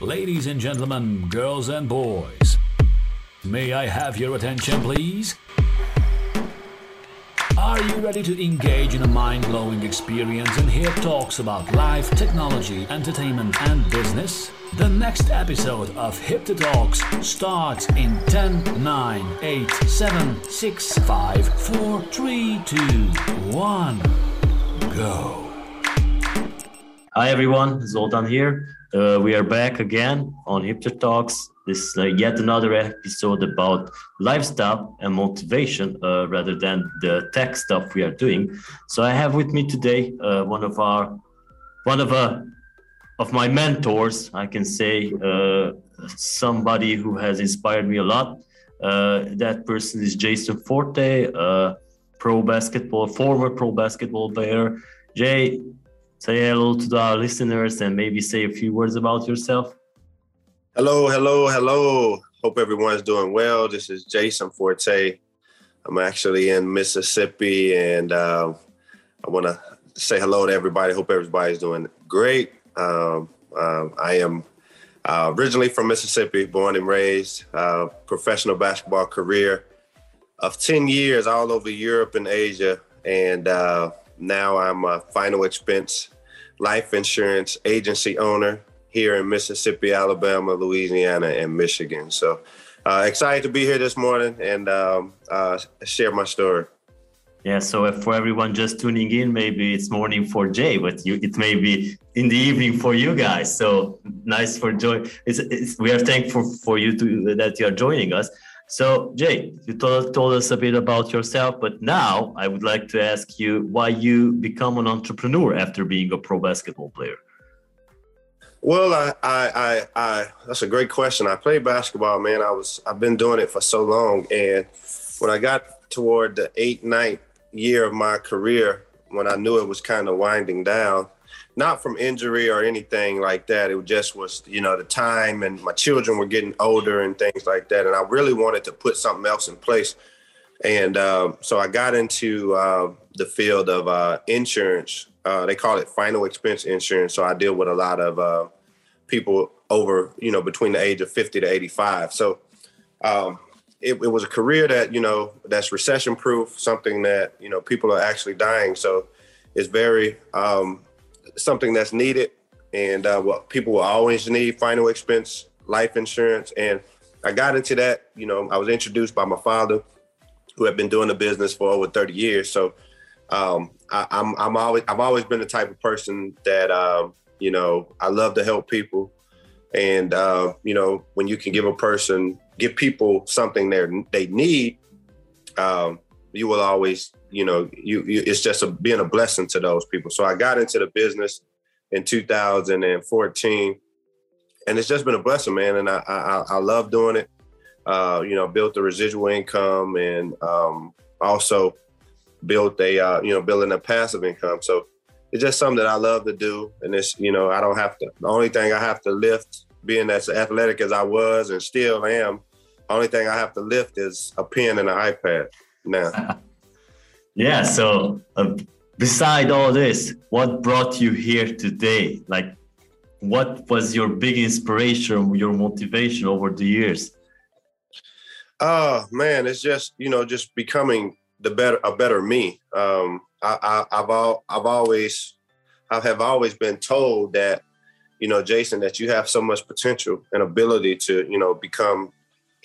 Ladies and gentlemen, girls and boys, may I have your attention, please? Are you ready to engage in a mind blowing experience and hear talks about life, technology, entertainment, and business? The next episode of Hipther Talks starts in 10, 9, 8, 7, 6, 5, 4, 3, 2, 1. Go. Hi everyone, Zoltan here. Uh, we are back again on Hipther Talks. This is uh, yet another episode about lifestyle and motivation uh, rather than the tech stuff we are doing. So I have with me today uh, one of our one of uh, of my mentors. I can say uh, somebody who has inspired me a lot. that person is Jason Forte, pro basketball, former pro basketball player. Jay, say hello to our listeners and maybe say a few words about yourself? Hello, hello, hello. Hope everyone's doing well. This is Jason Forte. I'm actually in Mississippi and uh, I want to say hello to everybody. Hope everybody's doing great. Um, uh, I am uh, originally from Mississippi, born and raised, uh, professional basketball career of 10 years all over Europe and Asia. And uh, now I'm a final expense life insurance agency owner here in Mississippi, Alabama, Louisiana, and Michigan. So uh, excited to be here this morning and um, uh, share my story. Yeah, so for everyone just tuning in, maybe it's morning for Jay, but you, it may be in the evening for you guys. So nice for joy. It's, it's, we are thankful for you to that you are joining us. So, Jay, you told, told us a bit about yourself, but now I would like to ask you why you become an entrepreneur after being a pro basketball player. Well, I, I, I, I, that's a great question. I played basketball, man. I was, I've been doing it for so long, and when I got toward the eight, ninth year of my career, when I knew it was kind of winding down, not from injury or anything like that. It just was, you know, the time and my children were getting older and things like that. And I really wanted to put something else in place. And uh, so I got into uh, the field of uh, insurance. Uh, they call it final expense insurance. So I deal with a lot of uh, people over, you know, between the age of 50 to 85. So um, it, it, was a career that, you know, that's recession proof, something that, you know, people are actually dying. So it's very um, something that's needed and uh, what people will always need final expense life insurance. And I got into that, you know, I was introduced by my father who had been doing the business for over 30 years. So um, I, am I'm, I'm always, I've always been the type of person that, um, you know, I love to help people. And, uh, you know, when you can give a person, give people something they they need, um, you will always you know, you, you it's just a, being a blessing to those people. So I got into the business in 2014, and it's just been a blessing, man. And I I, I love doing it. Uh, you know, built the residual income and um, also built a uh, you know building a passive income. So it's just something that I love to do, and it's you know I don't have to. The only thing I have to lift, being as athletic as I was and still am, only thing I have to lift is a pen and an iPad now. Yeah. So, uh, beside all this, what brought you here today? Like, what was your big inspiration, your motivation over the years? Oh man, it's just you know just becoming the better a better me. Um, I, I, I've all I've always I have always been told that you know Jason that you have so much potential and ability to you know become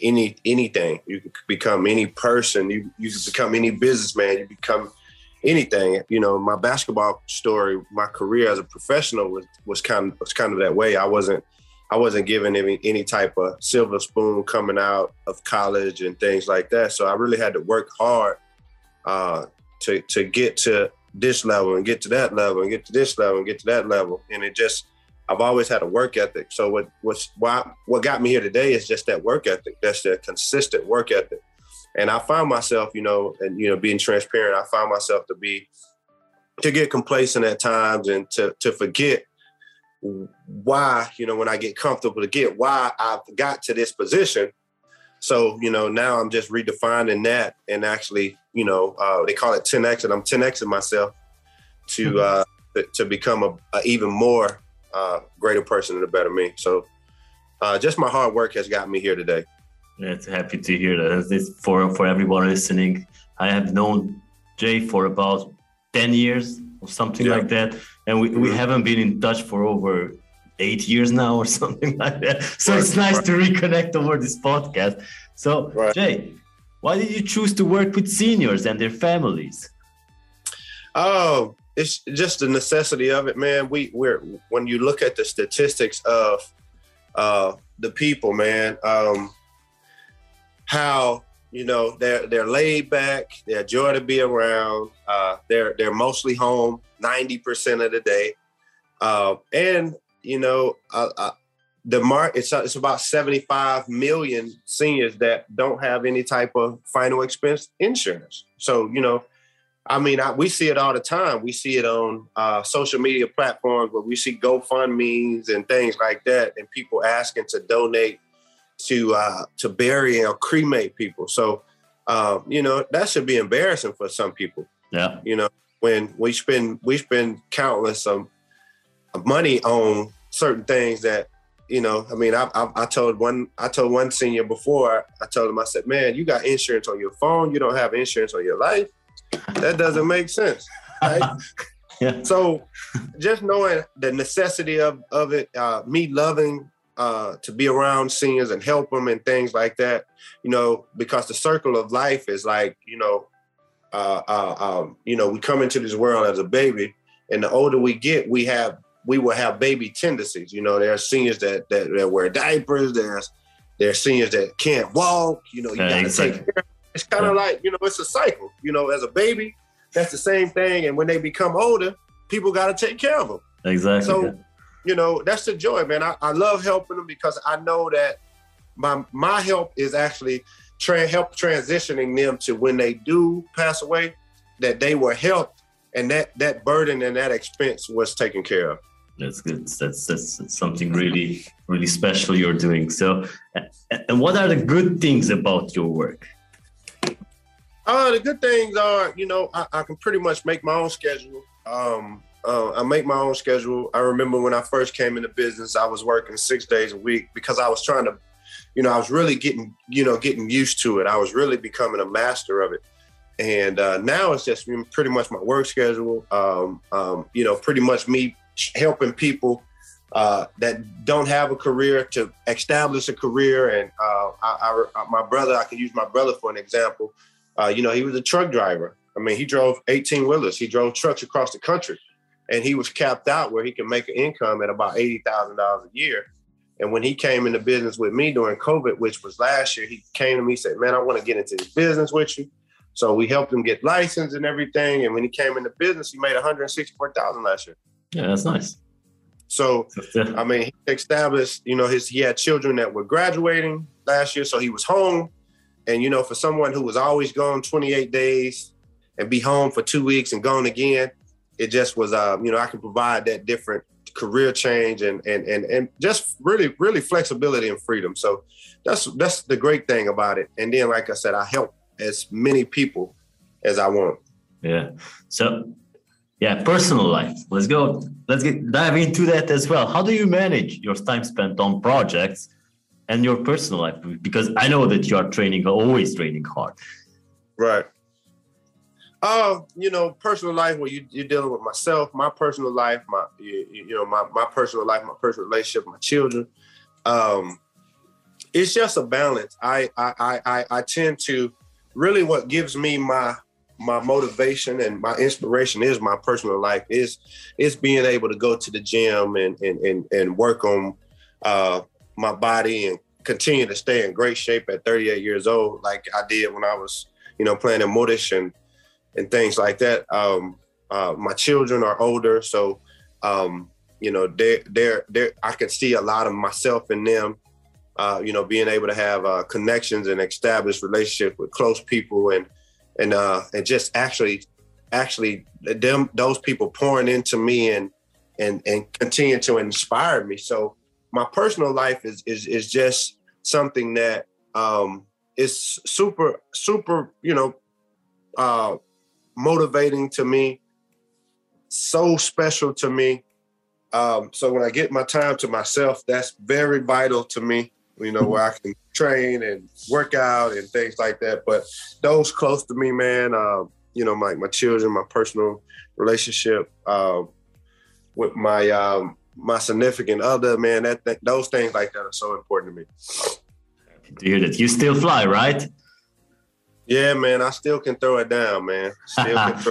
any anything. You can become any person. You you can become any businessman. You become anything. You know, my basketball story, my career as a professional was was kind of was kind of that way. I wasn't I wasn't given any any type of silver spoon coming out of college and things like that. So I really had to work hard uh, to to get to this level and get to that level and get to this level and get to that level. And it just I've always had a work ethic. So what what's why what got me here today is just that work ethic. That's the consistent work ethic. And I find myself, you know, and you know, being transparent, I find myself to be to get complacent at times and to to forget why, you know, when I get comfortable to get why I've got to this position. So, you know, now I'm just redefining that and actually, you know, uh, they call it 10x and I'm 10xing myself to mm-hmm. uh to, to become a, a even more uh, greater person and a better me. So uh, just my hard work has got me here today. It's happy to hear that. For for everyone listening. I have known Jay for about ten years or something yeah. like that, and we, we mm-hmm. haven't been in touch for over eight years now or something like that. So right. it's nice right. to reconnect over this podcast. So right. Jay, why did you choose to work with seniors and their families? Oh, it's just the necessity of it, man. We we're when you look at the statistics of uh, the people, man, um, how you know they're they're laid back, they're joy to be around. Uh, they're they're mostly home ninety percent of the day, uh, and you know uh, uh the mark it's it's about seventy five million seniors that don't have any type of final expense insurance. So you know I mean, I, we see it all the time. We see it on uh, social media platforms where we see GoFundMe's and things like that, and people asking to donate to uh, to bury or cremate people. So, uh, you know, that should be embarrassing for some people. Yeah, you know, when we spend we spend countless of money on certain things that you know. I mean, I, I, I told one I told one senior before. I told him I said, "Man, you got insurance on your phone. You don't have insurance on your life." That doesn't make sense. Right? yeah. So just knowing the necessity of, of it, uh, me loving uh, to be around seniors and help them and things like that, you know, because the circle of life is like, you know, uh, uh, um, you know, we come into this world as a baby, and the older we get, we have we will have baby tendencies. You know, there are seniors that that, that wear diapers. There's there's seniors that can't walk. You know, you got to take care it's kind of like, you know, it's a cycle. You know, as a baby, that's the same thing. And when they become older, people got to take care of them. Exactly. So, you know, that's the joy, man. I, I love helping them because I know that my my help is actually tra- help transitioning them to when they do pass away, that they were helped and that that burden and that expense was taken care of. That's good. That's, that's, that's something really really special you're doing. So, and what are the good things about your work? Uh, the good things are, you know, I, I can pretty much make my own schedule. Um, uh, I make my own schedule. I remember when I first came into business, I was working six days a week because I was trying to, you know, I was really getting, you know, getting used to it. I was really becoming a master of it. And uh, now it's just pretty much my work schedule. Um, um, you know, pretty much me helping people uh, that don't have a career to establish a career. And uh, I, I, my brother, I can use my brother for an example. Uh, you know, he was a truck driver. I mean, he drove 18 wheelers. He drove trucks across the country, and he was capped out where he could make an income at about eighty thousand dollars a year. And when he came into business with me during COVID, which was last year, he came to me and said, "Man, I want to get into this business with you." So we helped him get licensed and everything. And when he came into business, he made one hundred sixty-four thousand last year. Yeah, that's nice. So, I mean, he established, you know, his he had children that were graduating last year, so he was home and you know, for someone who was always gone 28 days and be home for two weeks and gone again, it just was, uh, you know, I can provide that different career change and and and and just really really flexibility and freedom. So that's that's the great thing about it. And then, like I said, I help as many people as I want. Yeah. So yeah, personal life. Let's go. Let's get dive into that as well. How do you manage your time spent on projects? And your personal life because i know that you are training always training hard. Right. Uh you know personal life where you, you're dealing with myself my personal life my you, you know my, my personal life my personal relationship my children um it's just a balance. I, I i i tend to really what gives me my my motivation and my inspiration is my personal life is is being able to go to the gym and and and, and work on uh my body and continue to stay in great shape at 38 years old, like I did when I was, you know, playing in Modish and and things like that. Um, uh, my children are older, so um, you know, they're they're they I can see a lot of myself in them. Uh, you know, being able to have uh, connections and establish relationships with close people and and uh, and just actually actually them those people pouring into me and and and continue to inspire me. So my personal life is is is just something that um, is super super you know uh, motivating to me, so special to me, Um, so when I get my time to myself, that's very vital to me. You know, where I can train and work out and things like that. But those close to me, man, uh, you know, my my children, my personal relationship uh, with my um, my significant other, man, that, that those things like that are so important to me. That you still fly, right? Yeah, man, I still can throw it down, man.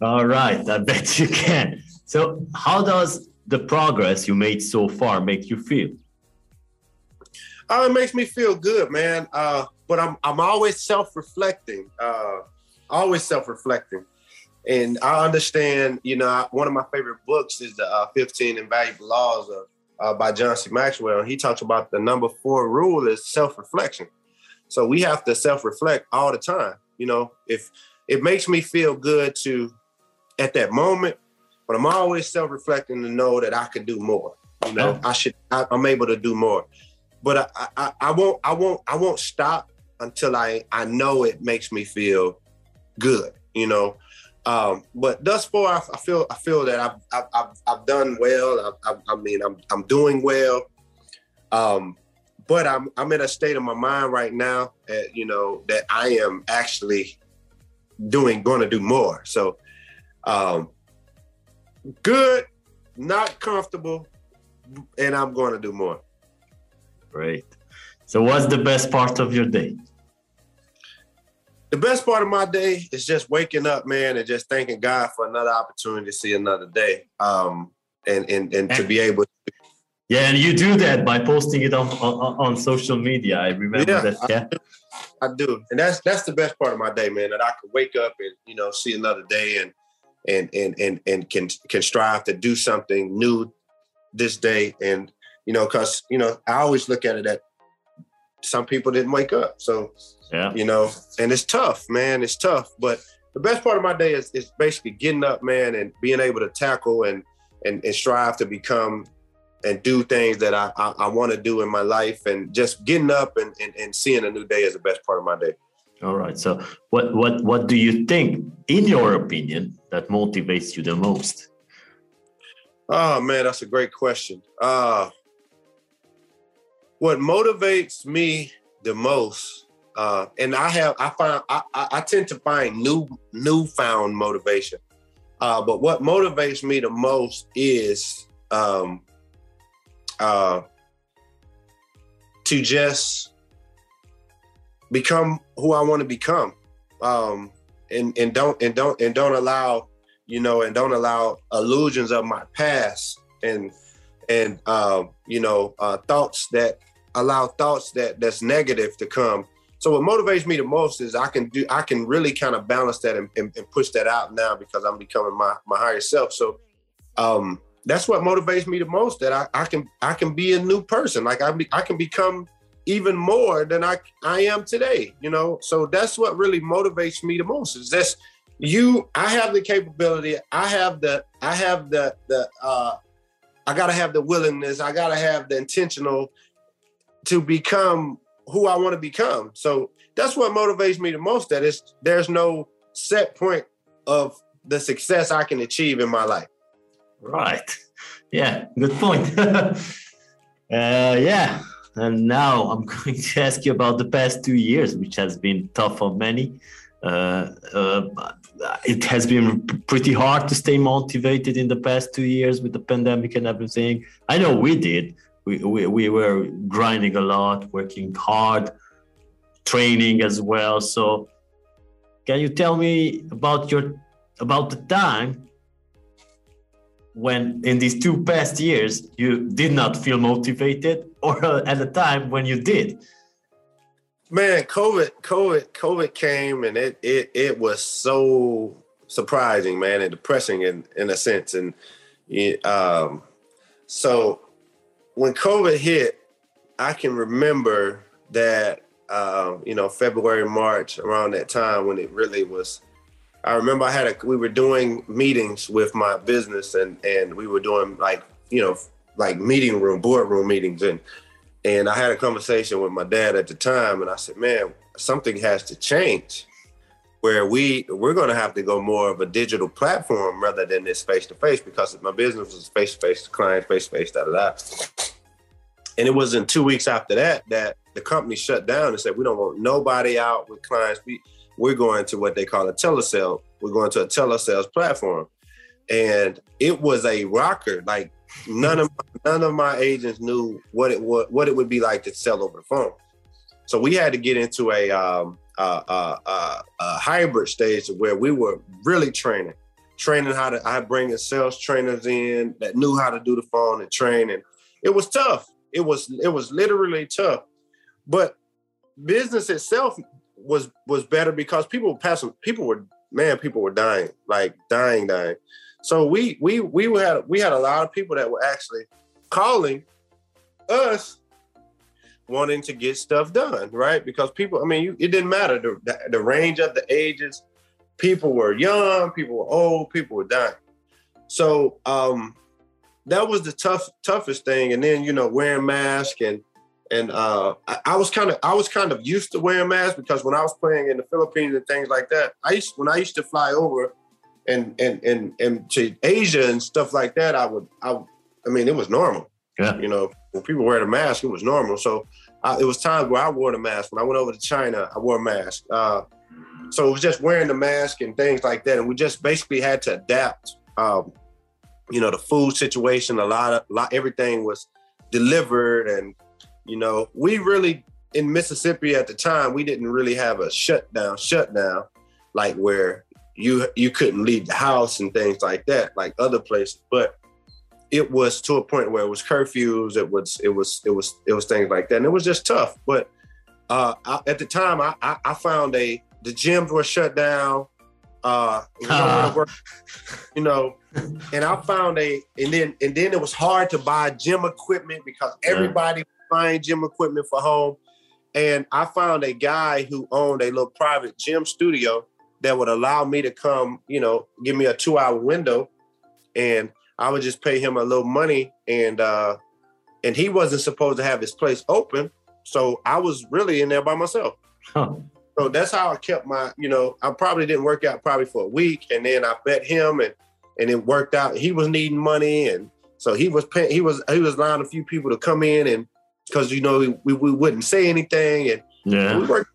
All right, I bet you can. So, how does the progress you made so far make you feel? Oh, it makes me feel good, man. Uh, but I'm I'm always self-reflecting. Uh, always self-reflecting, and I understand. You know, one of my favorite books is the uh, 15 Invaluable Laws of uh, by John C. Maxwell, and he talks about the number four rule is self-reflection. So we have to self-reflect all the time. You know, if it makes me feel good to at that moment, but I'm always self-reflecting to know that I can do more. You know, yeah. I should I, am able to do more. But I, I I won't I won't I won't stop until I I know it makes me feel good. You know. Um, but thus far, I, I, feel I feel that I've I've, I've done well. I, I, I mean, I'm I'm doing well. Um, but I'm I'm in a state of my mind right now, that, you know, that I am actually doing going to do more. So, um, good, not comfortable, and I'm going to do more. Great. So, what's the best part of your day? The best part of my day is just waking up, man, and just thanking God for another opportunity to see another day, um, and and and to be able. to yeah, and you do that by posting it on on, on social media. I remember yeah, that. Yeah, I do. I do, and that's that's the best part of my day, man. That I can wake up and you know see another day and and and and and can can strive to do something new this day and you know because you know i always look at it that some people didn't wake up so yeah you know and it's tough man it's tough but the best part of my day is, is basically getting up man and being able to tackle and and, and strive to become and do things that i i, I want to do in my life and just getting up and, and and seeing a new day is the best part of my day all right. So, what what what do you think, in your opinion, that motivates you the most? Oh man, that's a great question. Uh, what motivates me the most, uh, and I have I find I, I tend to find new newfound motivation. Uh, but what motivates me the most is um, uh, to just become who I want to become, um, and and don't and don't and don't allow you know and don't allow illusions of my past and and um, you know uh, thoughts that allow thoughts that that's negative to come. So what motivates me the most is I can do I can really kind of balance that and, and, and push that out now because I'm becoming my my higher self. So um, that's what motivates me the most that I, I can I can be a new person. Like I be, I can become even more than I I am today. You know, so that's what really motivates me the most. Is this you? I have the capability. I have the I have the the uh, I gotta have the willingness. I gotta have the intentional to become who I want to become. So that's what motivates me the most. That is there's no set point of the success I can achieve in my life. Right. Yeah. Good point. uh, yeah. And now I'm going to ask you about the past two years, which has been tough for many. Uh, uh, it has been pretty hard to stay motivated in the past two years with the pandemic and everything. I know we did. We, we, we were grinding a lot, working hard, training as well. So, can you tell me about your about the time when in these two past years you did not feel motivated or at the time when you did man covid covid covid came and it it it was so surprising man and depressing in in a sense and um so when covid hit i can remember that um, you know february march around that time when it really was I remember I had a we were doing meetings with my business and and we were doing like you know like meeting room boardroom meetings. And and I had a conversation with my dad at the time and I said man something has to change where we we're going to have to go more of a digital platform rather than this face to face because my business was face to face, client face to face, da da da. And it was in two weeks after that that the company shut down and said we don't want nobody out with clients. We we're going to what they call a telesale. We're going to a telesales platform, and it was a rocker. Like none of none of my agents knew what it would what it would be like to sell over the phone. So we had to get into a um, uh, uh, uh, a hybrid stage where we were really training, training how to. I bring sales trainers in that knew how to do the phone and training. it was tough. It was it was literally tough, but business itself was was better because people were passing. People were man, people were dying, like dying, dying. So we we we had we had a lot of people that were actually calling us wanting to get stuff done, right? Because people, I mean, you, it didn't matter the, the, the range of the ages. People were young, people were old, people were dying. So um, that was the tough toughest thing. And then you know wearing mask and and uh, I, I, was kind of I was kind of used to wearing masks because when I was playing in the Philippines and things like that, I used when I used to fly over and and and and to Asia and stuff like that, I would I I mean it was normal. Yeah. You know, when people wear the mask, it was normal. So it was times where I wore the mask. When I went over to China, I wore a mask. Uh, so it was just wearing the mask and things like that, and we just basically had to adapt. Um, you know, the food situation, a lot of lot, everything was delivered, and you know, we really in Mississippi at the time we didn't really have a shutdown, shutdown like where you you couldn't leave the house and things like that, like other places. But it was to a point where it was curfews, it was it was it was it was things like that, and it was just tough. But uh, I, at the time, I, I, I found a the gyms were shut down. Uh, uh. Work, you know, and I found a and then and then it was hard to buy gym equipment because everybody yeah. buying gym equipment for home. And I found a guy who owned a little private gym studio that would allow me to come, you know, give me a two hour window. And I would just pay him a little money, and uh, and he wasn't supposed to have his place open, so I was really in there by myself. Huh. So that's how I kept my, you know, I probably didn't work out probably for a week, and then I bet him, and and it worked out. He was needing money, and so he was paying. He was he was allowing a few people to come in, and because you know we, we wouldn't say anything, and yeah, we worked.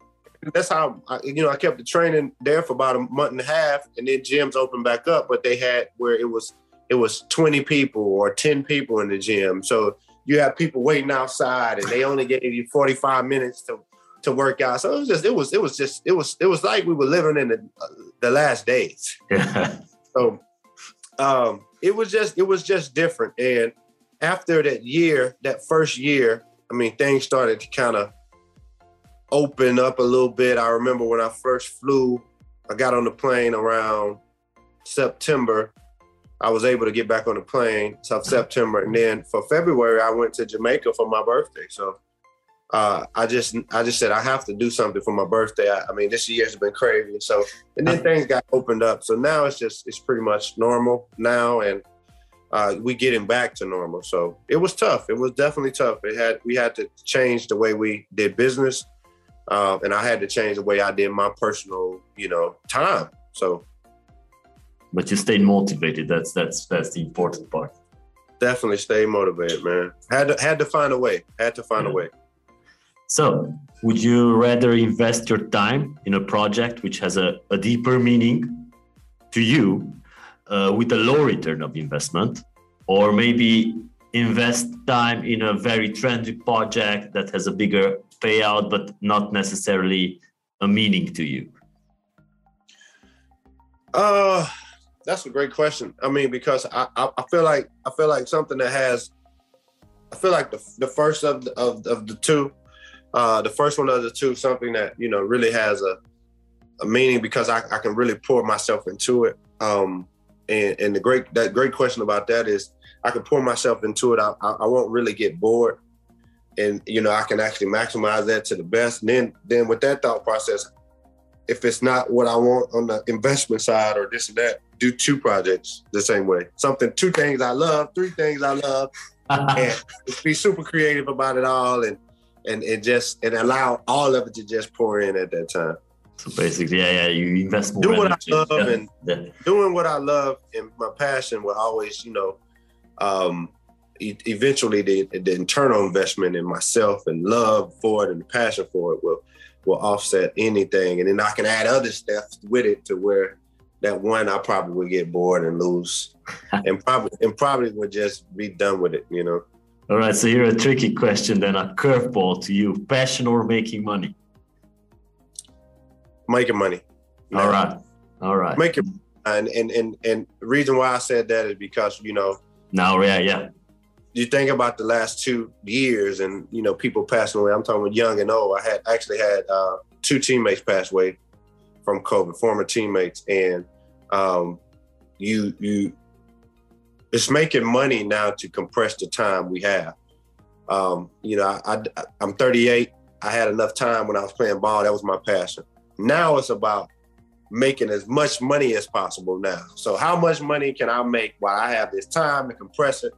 That's how I, you know I kept the training there for about a month and a half, and then gyms opened back up, but they had where it was it was 20 people or 10 people in the gym. So you have people waiting outside and they only gave you 45 minutes to to work out. So it was just it was it was just it was it was like we were living in the uh, the last days. so um it was just it was just different and after that year, that first year, I mean things started to kind of open up a little bit. I remember when I first flew, I got on the plane around September I was able to get back on the plane so September, and then for February I went to Jamaica for my birthday. So uh, I just I just said I have to do something for my birthday. I, I mean, this year has been crazy. So and then things got opened up. So now it's just it's pretty much normal now, and uh, we getting back to normal. So it was tough. It was definitely tough. It had we had to change the way we did business, uh, and I had to change the way I did my personal, you know, time. So but you stay motivated. That's that's that's the important part. Definitely stay motivated, man. Had to had to find a way. Had to find yeah. a way. So, would you rather invest your time in a project which has a, a deeper meaning to you uh, with a low return of investment, or maybe invest time in a very trendy project that has a bigger payout but not necessarily a meaning to you? Uh, that's a great question. I mean, because I, I, I, feel like I feel like something that has I feel like the the first of the, of, of the two, uh, the first one of the two, something that you know really has a a meaning because I, I can really pour myself into it. Um, and and the great that great question about that is I can pour myself into it. I, I, I won't really get bored, and you know I can actually maximize that to the best. And then then with that thought process, if it's not what I want on the investment side or this and that, do two projects the same way. Something, two things I love, three things I love, and be super creative about it all, and and and just and allow all of it to just pour in at that time. So basically, yeah, yeah, you invest more. Do what energy. I love yeah. and yeah. doing what I love and my passion will always, you know, um, e- eventually the, the internal investment in myself and love for it and passion for it will will offset anything, and then I can add other stuff with it to where that one I probably would get bored and lose, and probably and probably would just be done with it, you know. All right. So here a tricky question, then a curveball to you: passion or making money? Making money. All right. All right. Making and and and and reason why I said that is because you know Now, yeah, yeah. You think about the last two years and you know people passing away. I'm talking about young and old. I had actually had uh, two teammates pass away from COVID, former teammates, and um, you you it's making money now to compress the time we have. Um, you know, I, I I'm 38. I had enough time when I was playing ball. That was my passion. Now it's about making as much money as possible now. So how much money can I make while I have this time to compress it?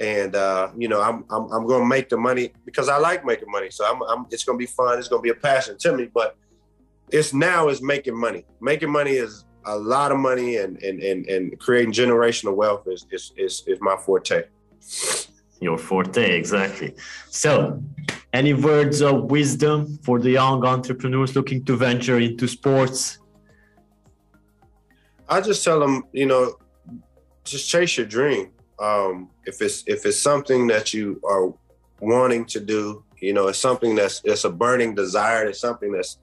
And uh, you know, I'm I'm, I'm going to make the money because I like making money. So I'm, I'm it's going to be fun. It's going to be a passion to me. But it's now is making money. Making money is a lot of money, and and and, and creating generational wealth is is is, is my forte. Your forte, exactly. So, any words of wisdom for the young entrepreneurs looking to venture into sports? I just tell them, you know, just chase your dream. Um, if it's if it's something that you are wanting to do, you know, it's something that's it's a burning desire. It's something that's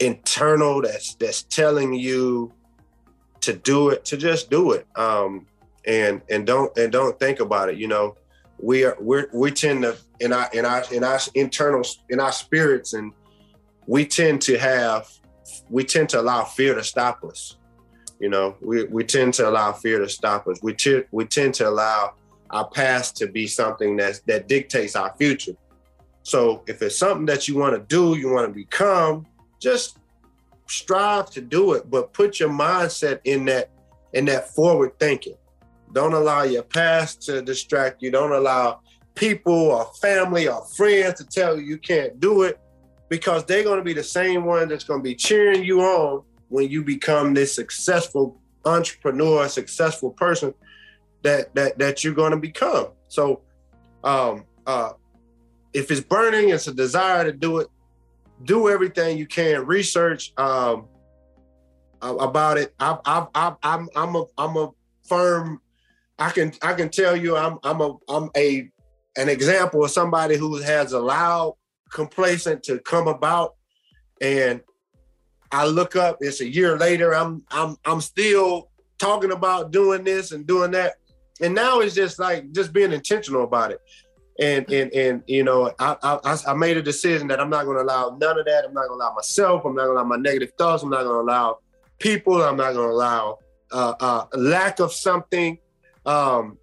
internal. That's that's telling you to do it. To just do it. Um, and and don't and don't think about it. You know, we are we we tend to in our in our in our internal in our spirits and we tend to have we tend to allow fear to stop us you know, we, we tend to allow fear to stop us. We, we tend to allow our past to be something that's, that dictates our future. So if it's something that you want to do, you want to become, just strive to do it, but put your mindset in that in that forward thinking. Don't allow your past to distract you. Don't allow people or family or friends to tell you you can't do it because they're going to be the same one that's going to be cheering you on when you become this successful entrepreneur, successful person that that that you're going to become. So, um, uh, if it's burning, it's a desire to do it. Do everything you can. Research um, about it. I, I, I, I'm I'm a I'm a firm. I can I can tell you I'm I'm a I'm a an example of somebody who has allowed complacent to come about and I look up, it's a year later, I'm I'm I'm still talking about doing this and doing that. And now it's just like just being intentional about it. And and and you know, I I, I made a decision that I'm not gonna allow none of that. I'm not gonna allow myself, I'm not gonna allow my negative thoughts, I'm not gonna allow people, I'm not gonna allow uh, uh lack of something, um,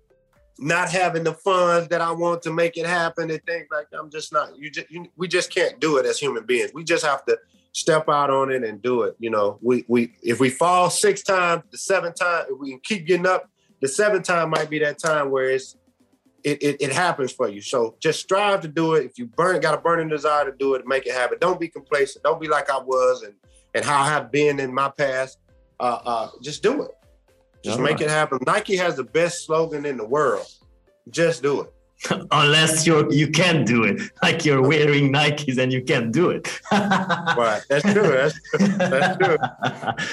not having the funds that I want to make it happen and things like. I'm just not you just you, we just can't do it as human beings. We just have to step out on it and do it. You know, we we if we fall six times, the seventh time, if we can keep getting up, the seventh time might be that time where it's it, it, it happens for you. So just strive to do it. If you burn got a burning desire to do it, make it happen. Don't be complacent. Don't be like I was and and how I have been in my past. Uh, uh, just do it. Just All make right. it happen. Nike has the best slogan in the world. Just do it. unless you're you can do it. Like you're wearing nikes and you can't do it. Right. That's true. That's true. That's true.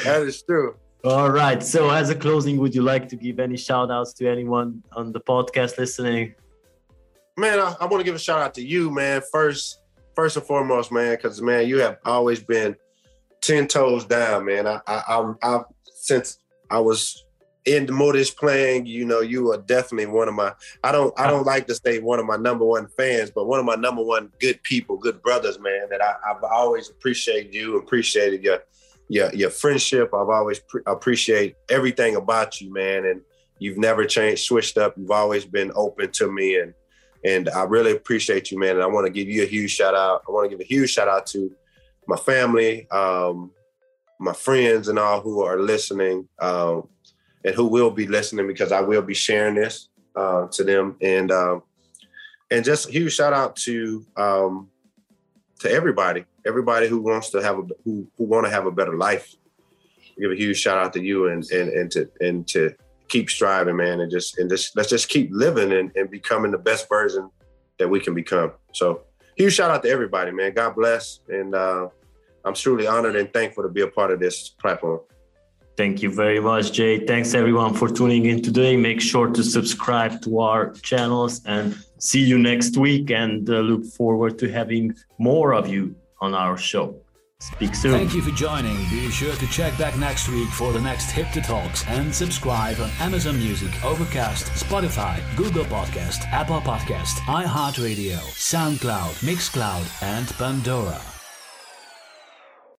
That is true. All right. So as a closing would you like to give any shout outs to anyone on the podcast listening? Man i, I want to give a shout out to you man first first and foremost man because man you have always been 10 toes down man. I i i'm i since i was in the Motish playing, you know, you are definitely one of my. I don't, I don't like to say one of my number one fans, but one of my number one good people, good brothers, man. That I, have always appreciated you, appreciated your, your, your friendship. I've always pre- appreciate everything about you, man. And you've never changed, switched up. You've always been open to me, and and I really appreciate you, man. And I want to give you a huge shout out. I want to give a huge shout out to my family, um, my friends, and all who are listening. Um, and who will be listening because I will be sharing this uh, to them. And um, and just huge shout out to um, to everybody, everybody who wants to have a who who want to have a better life. Give a huge shout out to you and and and to and to keep striving, man, and just and just let's just keep living and, and becoming the best version that we can become. So huge shout out to everybody, man. God bless, and uh, I'm truly honored and thankful to be a part of this platform. Thank you very much, Jay. Thanks everyone for tuning in today. Make sure to subscribe to our channels and see you next week. And uh, look forward to having more of you on our show. Speak soon. Thank you for joining. Be sure to check back next week for the next Hipther Talks and subscribe on Amazon Music, Overcast, Spotify, Google Podcast, Apple Podcast, iHeartRadio, SoundCloud, Mixcloud, and Pandora.